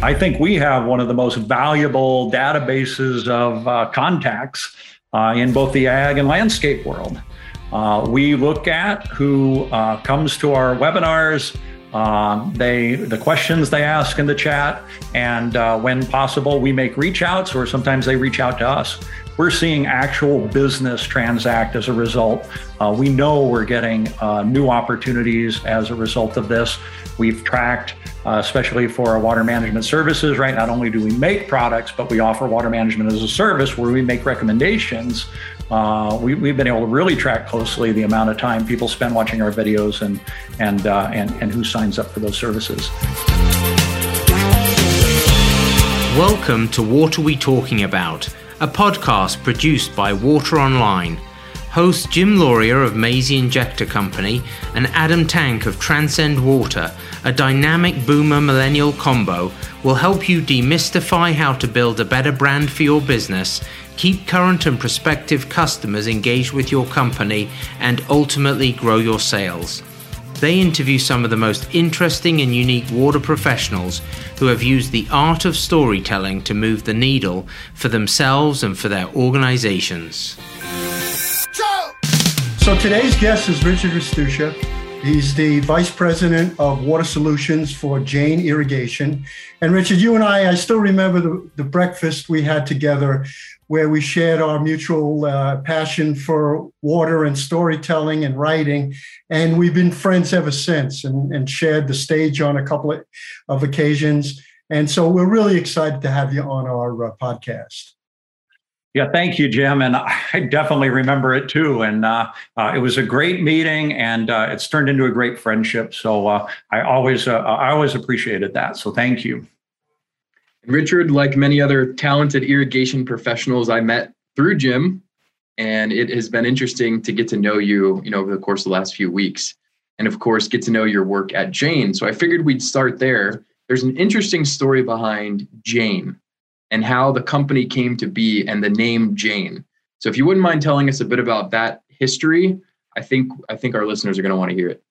I think we have one of the most valuable databases of uh, contacts uh, in both the ag and landscape world. Uh, we look at who uh, comes to our webinars, uh, they the questions they ask in the chat, and uh, when possible, we make reach outs, or sometimes they reach out to us. We're seeing actual business transact as a result. we know we're getting new opportunities as a result of this. We've tracked uh, especially for our water management services, right? Not only do we make products, but we offer water management as a service where we make recommendations. Uh, we, have been able to really track closely the amount of time people spend watching our videos and and uh, and and who signs up for those services. Welcome to Water We Talking About, a podcast produced by Water Online hosts Jim Lauria of Mazzei Injector Company and Adam Tank of Transcend Water, a dynamic boomer millennial combo, will help you demystify how to build a better brand for your business, keep current and prospective customers engaged with your company, and ultimately grow your sales. They interview some of the most interesting and unique water professionals who have used the art of storytelling to move the needle for themselves and for their organizations. So today's guest is Richard Restuccia. He's the Vice President of Water Solutions for Jain Irrigation. And Richard, you and I, I still remember the, the breakfast we had together where we shared our mutual uh, passion for water and storytelling and writing. And we've been friends ever since and, and shared the stage on a couple of, of occasions. And so we're really excited to have you on our uh, podcast. Yeah, thank you, Jim. And I definitely remember it too. And uh, uh, it was a great meeting, and uh, it's turned into a great friendship. So uh, I always, uh, I always appreciated that. So thank you. Richard, like many other talented irrigation professionals I met through Jim, and it has been interesting to get to know you, you know, over the course of the last few weeks, and of course, get to know your work at Jain. So I figured we'd start there. There's an interesting story behind Jain and how the company came to be and the name Jain. So if you wouldn't mind telling us a bit about that history, I think I think our listeners are going to want to hear it.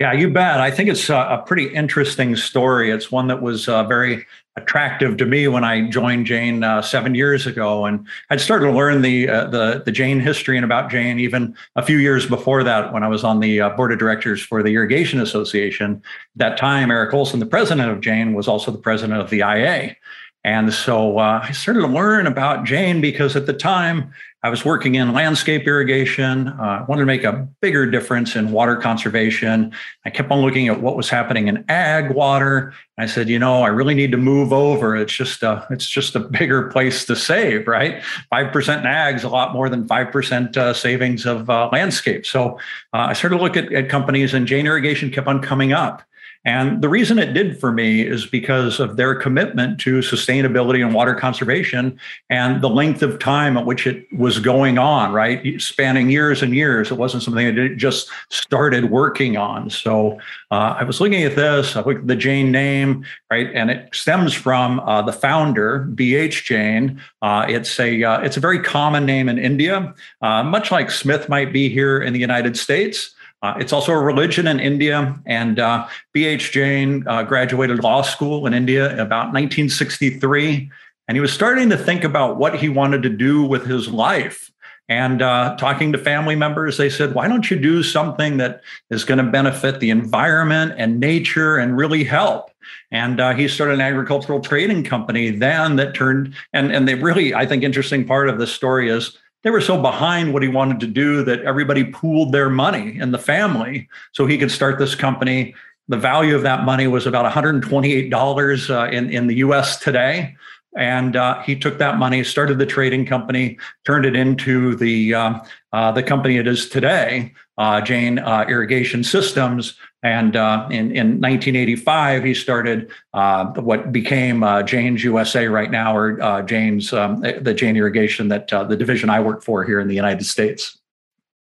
Yeah, you bet. I think it's a, pretty interesting story. It's one that was uh, very attractive to me when I joined Jain uh, seven years ago, and I'd started to learn the uh, the the Jain history and about Jain even a few years before that when I was on the uh, board of directors for the Irrigation Association. At that time, Eric Olson, the president of Jain, was also the president of the IA, and so uh, I started to learn about Jain because at the time I was working in landscape irrigation. Uh, I wanted to make a bigger difference in water conservation. I kept on looking at what was happening in ag water. I said, you know, I really need to move over. It's just a, it's just a bigger place to save, right? Five percent in ag is a lot more than five percent uh, savings of uh, landscape. So uh, I started to look at, at companies, and Jain Irrigation kept on coming up. And the reason it did for me is because of their commitment to sustainability and water conservation and the length of time at which it was going on, right? Spanning years and years. It wasn't something that just started working on. So uh, I was looking at this, I looked at the Jain name, right? And it stems from uh, the founder, B.H. Jain. Uh, it's a uh, it's a very common name in India, uh, much like Smith might be here in the United States. Uh, it's also a religion in India. And uh, B.H. Jain uh, graduated law school in India about 1963. And he was starting to think about what he wanted to do with his life. And uh, talking to family members, they said, why don't you do something that is going to benefit the environment and nature and really help? And uh, he started an agricultural trading company then that turned, and, and the really, I think, interesting part of this story is they were so behind what he wanted to do that everybody pooled their money in the family so he could start this company. The value of that money was about $128 uh, in, in the US today. And uh, he took that money, started the trading company, turned it into the uh, uh the company it is today, uh, Jain uh, Irrigation Systems, and uh, in, in 1985, he started uh, what became uh, Jain's USA right now, or uh, Jain's, um, the Jain Irrigation, that uh, the division I work for here in the United States.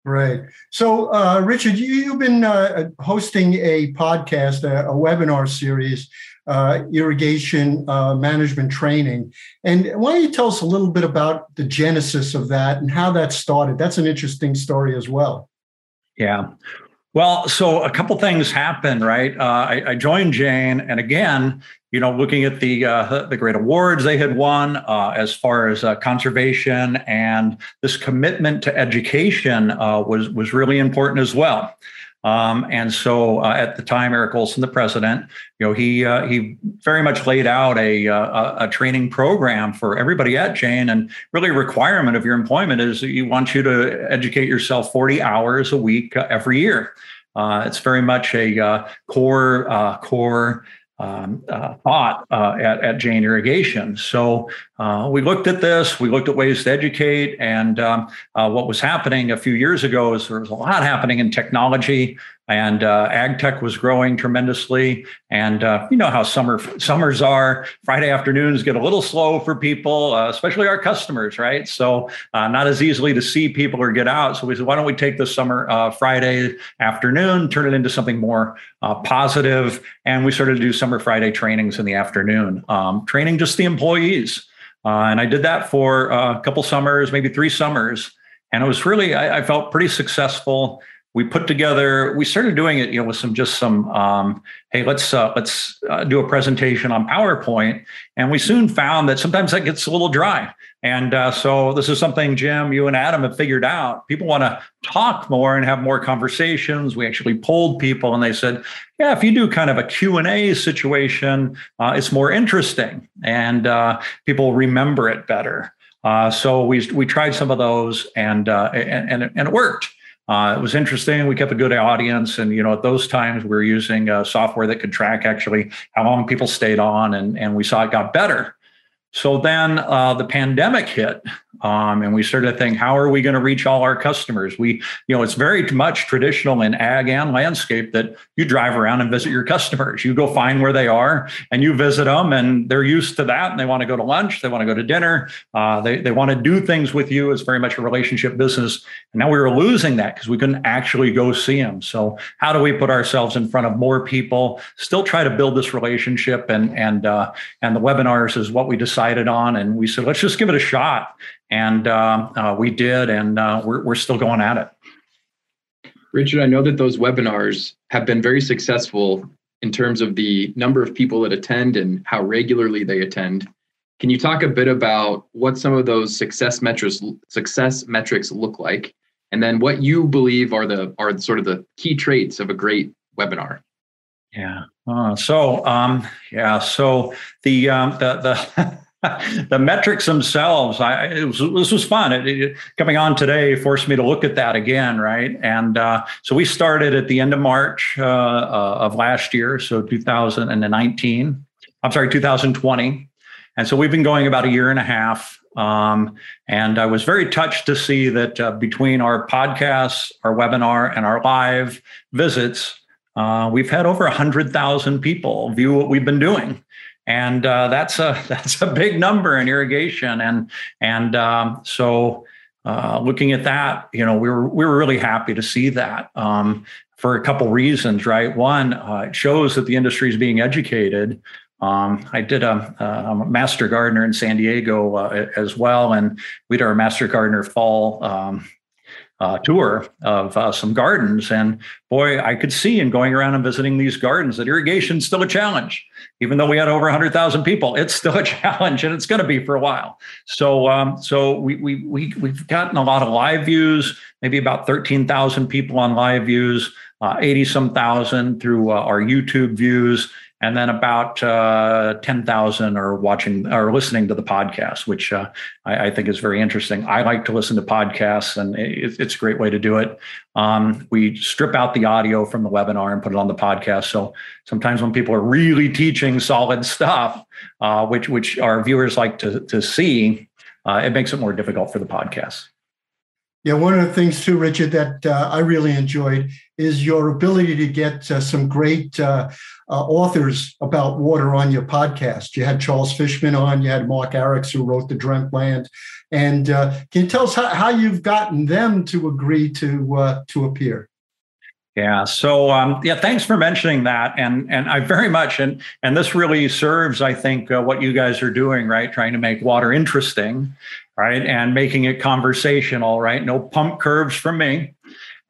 Right. So, uh, Richard, you, have been hosting a podcast, a, a webinar series, irrigation management training. And why don't you tell us a little bit about the genesis of that and how that started? That's an interesting story as well. Yeah. Well, so a couple things happened, right? Uh, I, I, joined Jain, and again, you know, looking at the uh, the great awards they had won uh, as far as uh, conservation and this commitment to education uh, was was really important as well. Um, and so uh, at the time, Eric Olson, the president, you know, he uh, he very much laid out a, a, a training program for everybody at Jain, and really a requirement of your employment is that you want you to educate yourself 40 hours a week uh, every year. Uh, it's very much a uh, core uh, core um, uh, thought uh, at, at Jain Irrigation. So uh, we looked at this, we looked at ways to educate, and um, uh, what was happening a few years ago is there was a lot happening in technology and uh, ag tech was growing tremendously. And uh, you know how summer summers are. Friday afternoons get a little slow for people, uh, especially our customers, right? So uh, not as easily to see people or get out. So we said, why don't we take this summer Friday afternoon, turn it into something more positive, and we started to do summer Friday trainings in the afternoon, um, training just the employees. Uh, and I did that for uh, a couple summers, maybe three summers. And it was really, I, I felt pretty successful we put together we started doing it you know with some just some um, hey let's uh, let's uh, do a presentation on powerpoint. And we soon found that sometimes that gets a little dry. And uh, so this is something jim you and adam have figured out. People want to talk more and have more conversations. We actually polled people and they said yeah if you do kind of a q&a situation uh, it's more interesting. And uh, people remember it better. Uh, so we we tried some of those and and, and, and it worked uh, it was interesting. We kept a good audience, and you know, at those times, we were using uh, software that could track actually how long people stayed on, and and we saw it got better. So then uh, the pandemic hit, um, and we started to think, how are we going to reach all our customers? We, you know, it's very much traditional in ag and landscape that you drive around and visit your customers. You go find where they are and you visit them, and they're used to that. And they want to go to lunch, they want to go to dinner, uh, they they want to do things with you. It's very much a relationship business. And now we were losing that because we couldn't actually go see them. So how do we put ourselves in front of more people? Still try to build this relationship, and and uh, and the webinars is what we decided on. And we said, let's just give it a shot and uh, uh, we did, and uh, we're, we're still going at it. Richard, I know that those webinars have been very successful in terms of the number of people that attend and how regularly they attend. Can you talk a bit about what some of those success metrics success metrics look like, and then what you believe are the are sort of the key traits of a great webinar? Yeah. Uh, so um, yeah. So the um, the the the metrics themselves, I was, this was fun. It, it, coming on today forced me to look at that again, right? And uh, so we started at the end of March uh, uh, of last year, so 2019. I'm sorry, 2020. And so we've been going about a year and a half. Um, and I was very touched to see that uh, between our podcasts, our webinar, and our live visits, uh, we've had over 100,000 people view what we've been doing and uh, that's a that's a big number in irrigation. And and um, so uh, looking at that you know we were we were really happy to see that um, for a couple reasons right? One uh, it shows that the industry is being educated. Um, I did a, a, master gardener in San Diego uh, as well, and we did our master gardener fall um, uh, tour of uh, some gardens. And boy, I could see in going around and visiting these gardens that irrigation's still a challenge. Even though we had over 100,000 people, it's still a challenge, and it's going to be for a while. So, um, so we we we we've gotten a lot of live views, maybe about 13,000 people on live views, uh, 80 some thousand through uh, our YouTube views and then about uh, 10,000 are watching or listening to the podcast, which uh, I, I, think is very interesting. I like to listen to podcasts, and it, it's a great way to do it. Um, we strip out the audio from the webinar and put it on the podcast. So sometimes when people are really teaching solid stuff, uh, which which our viewers like to to see, uh, it makes it more difficult for the podcast. Yeah, one of the things too, Richard, that uh, I really enjoyed is your ability to get uh, some great uh, uh, authors about water on your podcast. You had Charles Fishman on, you had Mark Arax, who wrote The Dreamt Land. And uh, can you tell us how, how, you've gotten them to agree to uh, to appear? Yeah. So um, yeah, thanks for mentioning that, and and I very much and and this really serves, I think, uh, what you guys are doing, right? Trying to make water interesting, right, and making it conversational, right? No pump curves from me,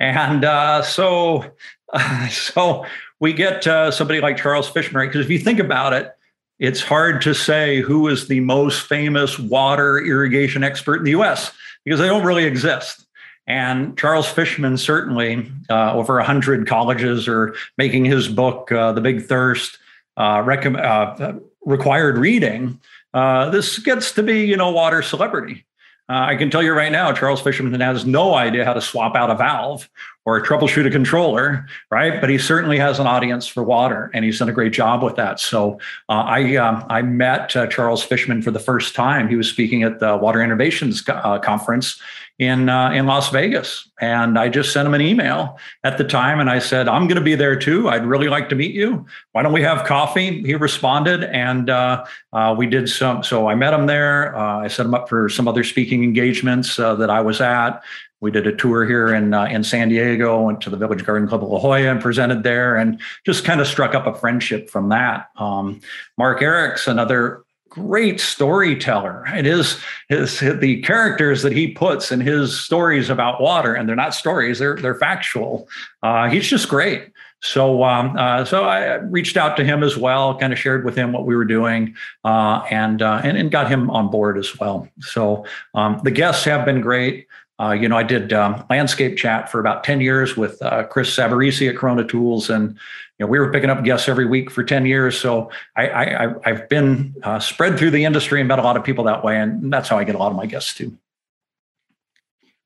And uh, so, uh, so we get uh, somebody like Charles Fishman, right? because if you think about it, it's hard to say who is the most famous water irrigation expert in the US because they don't really exist. And Charles Fishman certainly, uh, over 100 colleges are making his book, uh, The Big Thirst, uh, rec- uh, required reading. Uh, this gets to be, you know, water celebrity. Uh, I can tell you right now, Charles Fishman has no idea how to swap out a valve or troubleshoot a controller, right? But he certainly has an audience for water, and he's done a great job with that. So uh, I um, I met uh, Charles Fishman for the first time. He was speaking at the Water Innovations uh, conference in uh, in Las Vegas, and I just sent him an email at the time, and I said I'm going to be there too. I'd really like to meet you. Why don't we have coffee? He responded, and uh, uh, we did some. So I met him there. I set him up for some other speaking engagements that I was at. We did a tour here in uh, in San Diego. Went to the Village Garden Club of La Jolla and presented there, and just kind of struck up a friendship from that. Um, Mark Arax's another great storyteller. It is his, the characters that he puts in his stories about water, and they're not stories; they're they're factual. Uh, he's just great. So, um, uh, so I reached out to him as well, kind of shared with him what we were doing, uh, and, uh, and and got him on board as well. So um, the guests have been great. Uh, you know, I did um, landscape chat for about 10 years with uh, Chris Savarese at Corona Tools, and you know, we were picking up guests every week for 10 years. So I, I, I've been uh, spread through the industry and met a lot of people that way. And that's how I get a lot of my guests too.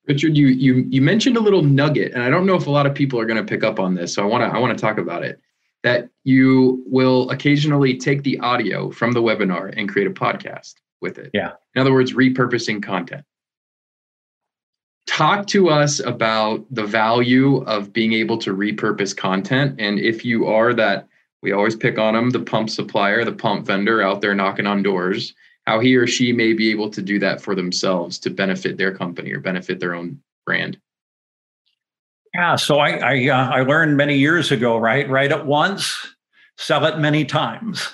Richard, you you you mentioned a little nugget, and I don't know if a lot of people are going to pick up on this, so I want to I want to talk about it. That you will occasionally take the audio from the webinar and create a podcast with it. Yeah. In other words, repurposing content talk to us about the value of being able to repurpose content. And if you are that we always pick on them the pump supplier the pump vendor out there knocking on doors how he or she may be able to do that for themselves to benefit their company or benefit their own brand. Yeah so i i, uh, I learned many years ago right right at once sell it many times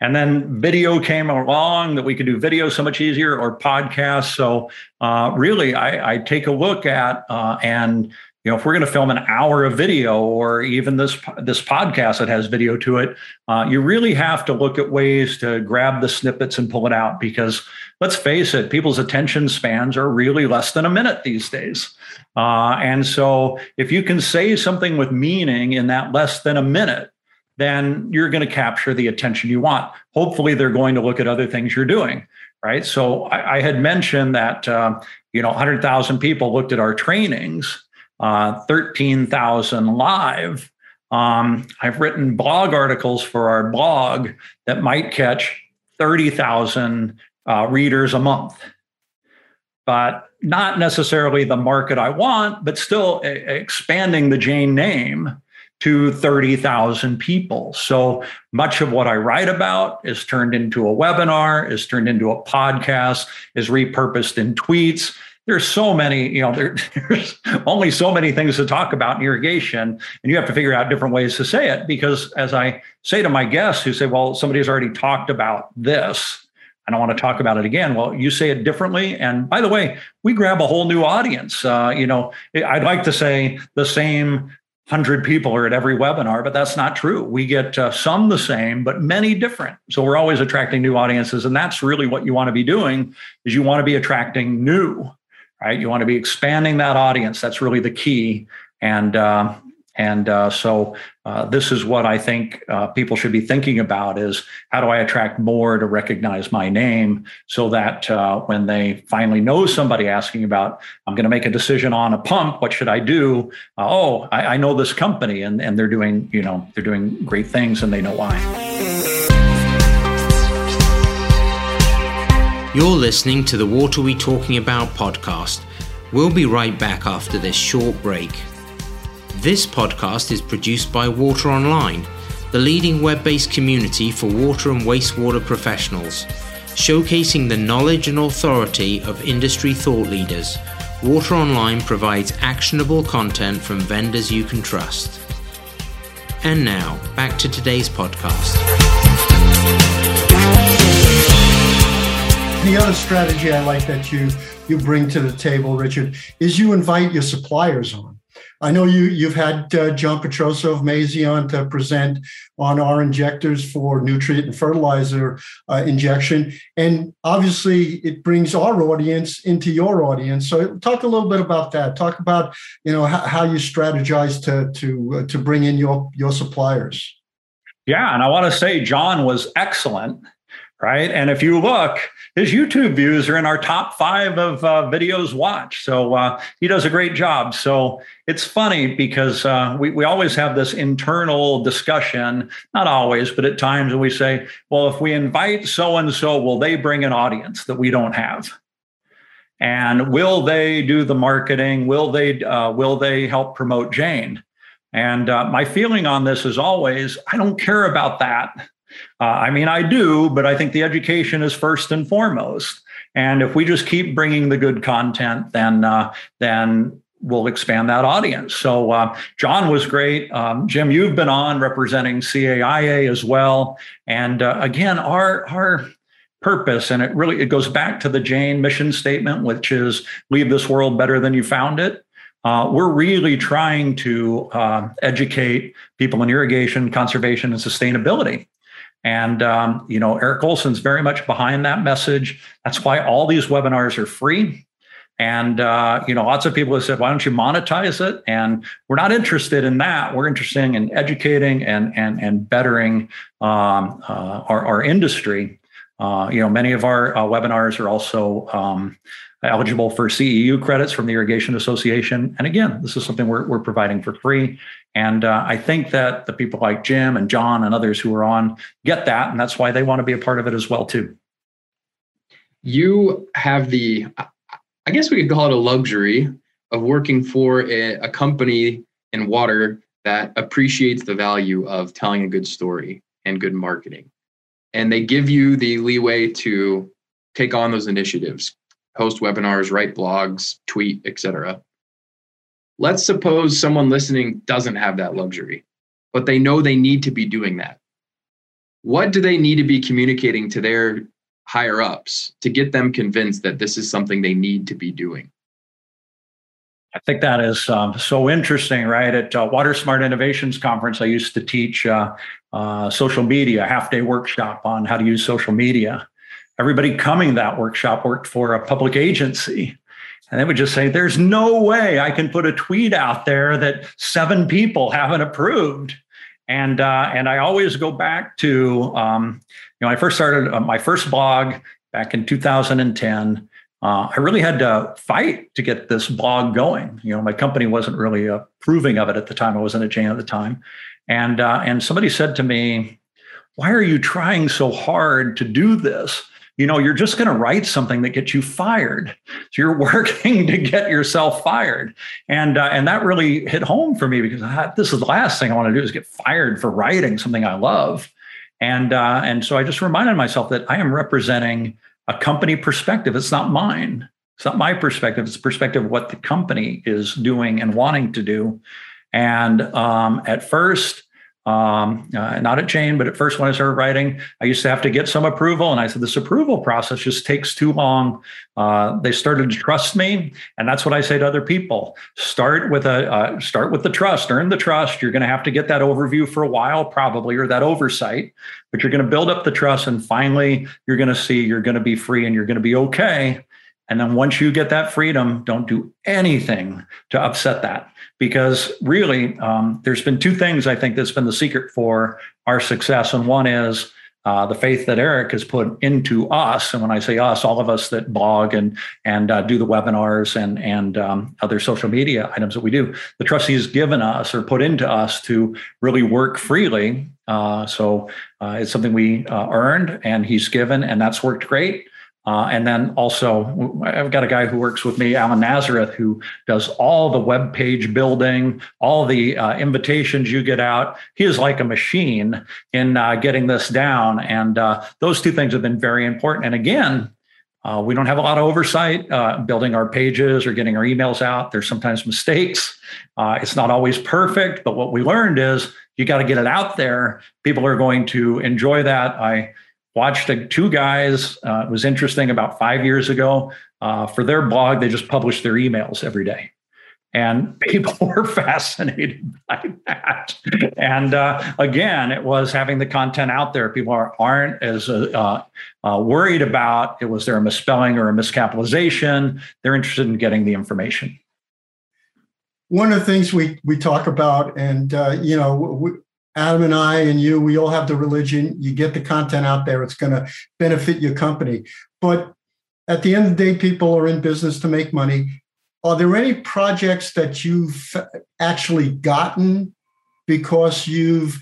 and then video came along that we could do video so much easier or podcasts. So uh, really, I, I, take a look at uh, and you know if we're going to film an hour of video or even this this podcast that has video to it, uh, you really have to look at ways to grab the snippets and pull it out because let's face it, people's attention spans are really less than a minute these days. Uh, and so if you can say something with meaning in that less than a minute then you're going to capture the attention you want. Hopefully, they're going to look at other things you're doing, right? So I, I had mentioned that uh, you know 100,000 people looked at our trainings, uh, 13,000 live. Um, I've written blog articles for our blog that might catch 30,000 uh, readers a month, but not necessarily the market I want, but still a- expanding the Jain name to 30,000 people. So much of what I write about is turned into a webinar, is turned into a podcast, is repurposed in tweets. There's so many, you know, there, there's only so many things to talk about in irrigation, and you have to figure out different ways to say it. Because as I say to my guests who say, well, somebody's already talked about this, I don't want to talk about it again. Well, you say it differently. And by the way, we grab a whole new audience. Uh, you know, I'd like to say the same 100 people are at every webinar, but that's not true. We get uh, some the same, but many different. So we're always attracting new audiences. And that's really what you want to be doing is you want to be attracting new, right? You want to be expanding that audience. That's really the key. And uh, and uh, so uh, this is what I think uh, people should be thinking about is how do I attract more to recognize my name so that uh, when they finally know somebody asking about, I'm going to make a decision on a pump, what should I do? Uh, oh, I, I know this company and, and they're doing, you know, they're doing great things and they know why. You're listening to the Water We Talking About podcast. We'll be right back after this short break. This podcast is produced by Water Online, the leading web based community for water and wastewater professionals. Showcasing the knowledge and authority of industry thought leaders, Water Online provides actionable content from vendors you can trust. And now, back to today's podcast. The other strategy I like that you you bring to the table, Richard, is you invite your suppliers on. I know you you've had uh, John Petroso of Mazzei on to present on our injectors for nutrient and fertilizer uh, injection, and obviously it brings our audience into your audience. So talk a little bit about that. Talk about you know how, how you strategize to to uh, to bring in your your suppliers. Yeah, and I want to say John was excellent right? And if you look, his YouTube views are in our top five of uh, videos watched. So uh, he does a great job. So it's funny because uh, we, we always have this internal discussion, not always, but at times we say, well, if we invite so and so, will they bring an audience that we don't have? And will they do the marketing? Will they uh, will they help promote Jain? And uh, my feeling on this is always, I don't care about that. Uh, I mean, I do, but I think the education is first and foremost. And if we just keep bringing the good content, then uh, then we'll expand that audience. So uh, John was great. Um, Jim, you've been on representing CAIA as well. And uh, again, our our purpose, and it really it goes back to the Jain mission statement, which is leave this world better than you found it. Uh, we're really trying to uh, educate people in irrigation, conservation, and sustainability. And um, you know, Eric Olson's very much behind that message. That's why all these webinars are free. And uh, you know, lots of people have said, "Why don't you monetize it?" And we're not interested in that. We're interested in educating and and and bettering um, uh, our, our industry. Uh, you know, many of our uh, webinars are also um, eligible for CEU credits from the Irrigation Association. And again, this is something we're, we're providing for free. And uh, I think that the people like Jim and John and others who are on get that. And that's why they want to be a part of it as well, too. You have the, I guess we could call it a luxury of working for a, a company in water that appreciates the value of telling a good story and good marketing. And they give you the leeway to take on those initiatives, host webinars, write blogs, tweet, etc. Let's suppose someone listening doesn't have that luxury, but they know they need to be doing that. What do they need to be communicating to their higher ups to get them convinced that this is something they need to be doing? I think that is um, so interesting, right? At uh, Water Smart Innovations Conference, I used to teach uh, uh, social media, half day workshop on how to use social media everybody coming that workshop worked for a public agency. And they would just say, there's no way I can put a tweet out there that seven people haven't approved. And, uh, and I always go back to, um, you know, I first started uh, my first blog back in 2010. Uh, I really had to fight to get this blog going. You know, my company wasn't really approving of it at the time. I wasn't a Jain at the time. And, uh, and somebody said to me, why are you trying so hard to do this? You know, you're just going to write something that gets you fired. So you're working to get yourself fired. And, uh, and that really hit home for me because this is the last thing I want to do is get fired for writing something I love. And, uh, and so I just reminded myself that I am representing a company perspective. It's not mine. It's not my perspective. It's the perspective of what the company is doing and wanting to do. And um, at first, um, uh, not at Jain, but at first when I started writing, I used to have to get some approval. And I said, this approval process just takes too long. Uh, they started to trust me. And that's what I say to other people. Start with a uh, start with the trust, earn the trust. You're going to have to get that overview for a while, probably, or that oversight, but you're going to build up the trust. And finally, you're going to see you're going to be free and you're going to be okay. And then once you get that freedom, don't do anything to upset that. Because really, um, there's been two things I think that's been the secret for our success. And one is uh, the faith that Eric has put into us. And when I say us, all of us that blog and and uh, do the webinars and and um, other social media items that we do, the trust he's given us or put into us to really work freely. Uh, so uh, it's something we uh, earned and he's given, and that's worked great. Uh, and then also, I've got a guy who works with me, Alan Nazareth, who does all the web page building, all the uh, invitations you get out. He is like a machine in uh, getting this down. And uh, those two things have been very important. And again, uh, we don't have a lot of oversight uh, building our pages or getting our emails out. There's sometimes mistakes. it's not always perfect, but what we learned is you got to get it out there. People are going to enjoy that. I watched a, two guys. Uh, it was interesting about five years ago. Uh, for their blog, they just published their emails every day. And people were fascinated by that. And uh, again, it was having the content out there. People are, aren't as uh, uh, worried about it was there a misspelling or a miscapitalization. They're interested in getting the information. One of the things we we talk about, and uh, you know, Adam and I and you, we all have the religion. You get the content out there; it's going to benefit your company. But at the end of the day, people are in business to make money. Are there any projects that you've actually gotten because you've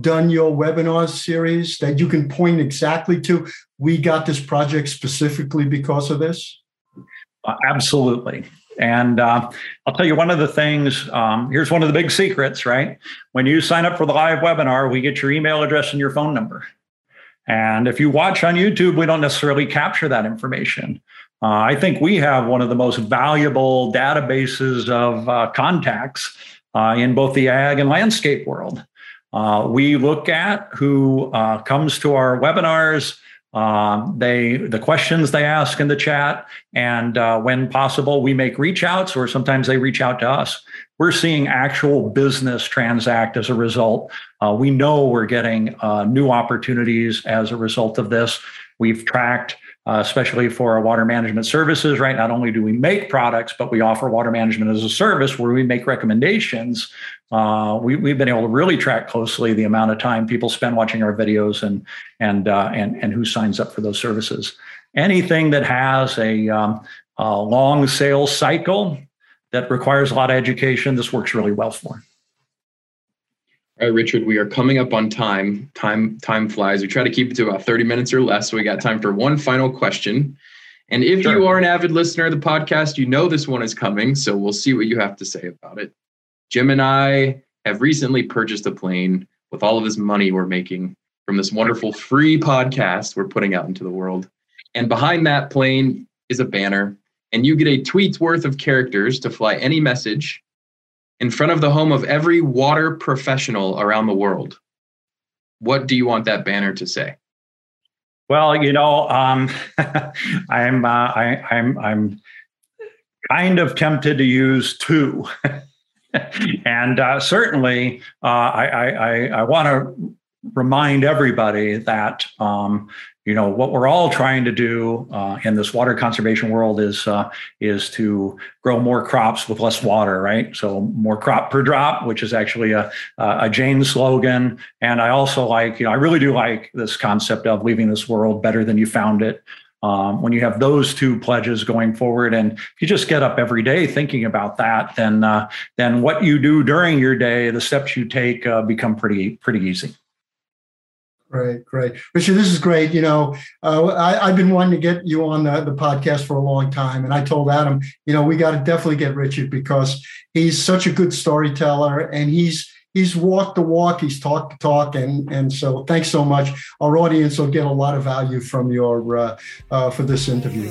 done your webinar series that you can point exactly to? We got this project specifically because of this? Uh, absolutely. And uh, I'll tell you one of the things. Um, here's one of the big secrets, right? When you sign up for the live webinar, we get your email address and your phone number. And if you watch on YouTube, we don't necessarily capture that information. Uh, I think we have one of the most valuable databases of uh, contacts uh, in both the ag and landscape world. Uh, we look at who comes to our webinars, um, they the questions they ask in the chat, and uh, when possible, we make reach outs, or sometimes they reach out to us. We're seeing actual business transact as a result. Uh, we know we're getting uh, new opportunities as a result of this. We've tracked uh, especially for our water management services, right? Not only do we make products, but we offer water management as a service where we make recommendations. Uh, we, have been able to really track closely the amount of time people spend watching our videos and and uh, and and who signs up for those services. Anything that has a, um, a long sales cycle that requires a lot of education, this works really well for. All right, Richard, we are coming up on time. Time time flies. We try to keep it to about 30 minutes or less. So we got time for one final question. And if sure. you are an avid listener of the podcast, you know this one is coming. So we'll see what you have to say about it. Jim and I have recently purchased a plane with all of this money we're making from this wonderful free podcast we're putting out into the world. And behind that plane is a banner. And you get a tweet's worth of characters to fly any message in front of the home of every water professional around the world. What do you want that banner to say? Well, you know, um, I'm uh, I, I'm I'm kind of tempted to use two, and uh, certainly uh, I I, I want to remind everybody that um, you know what we're all trying to do uh, in this water conservation world is uh, is to grow more crops with less water right? So more crop per drop which is actually a, a Jain slogan. And i also like you know i really do like this concept of leaving this world better than you found it. Um, when you have those two pledges going forward and if you just get up every day thinking about that then uh, then what you do during your day the steps you take uh, become pretty pretty easy Great, great. Richard, this is great. You know, uh, I, have been wanting to get you on the, the podcast for a long time. And I told Adam, you know, we got to definitely get Richard because he's such a good storyteller and he's he's walked the walk, he's talked the talk. And, and so thanks so much. Our audience will get a lot of value from your uh, uh, for this interview.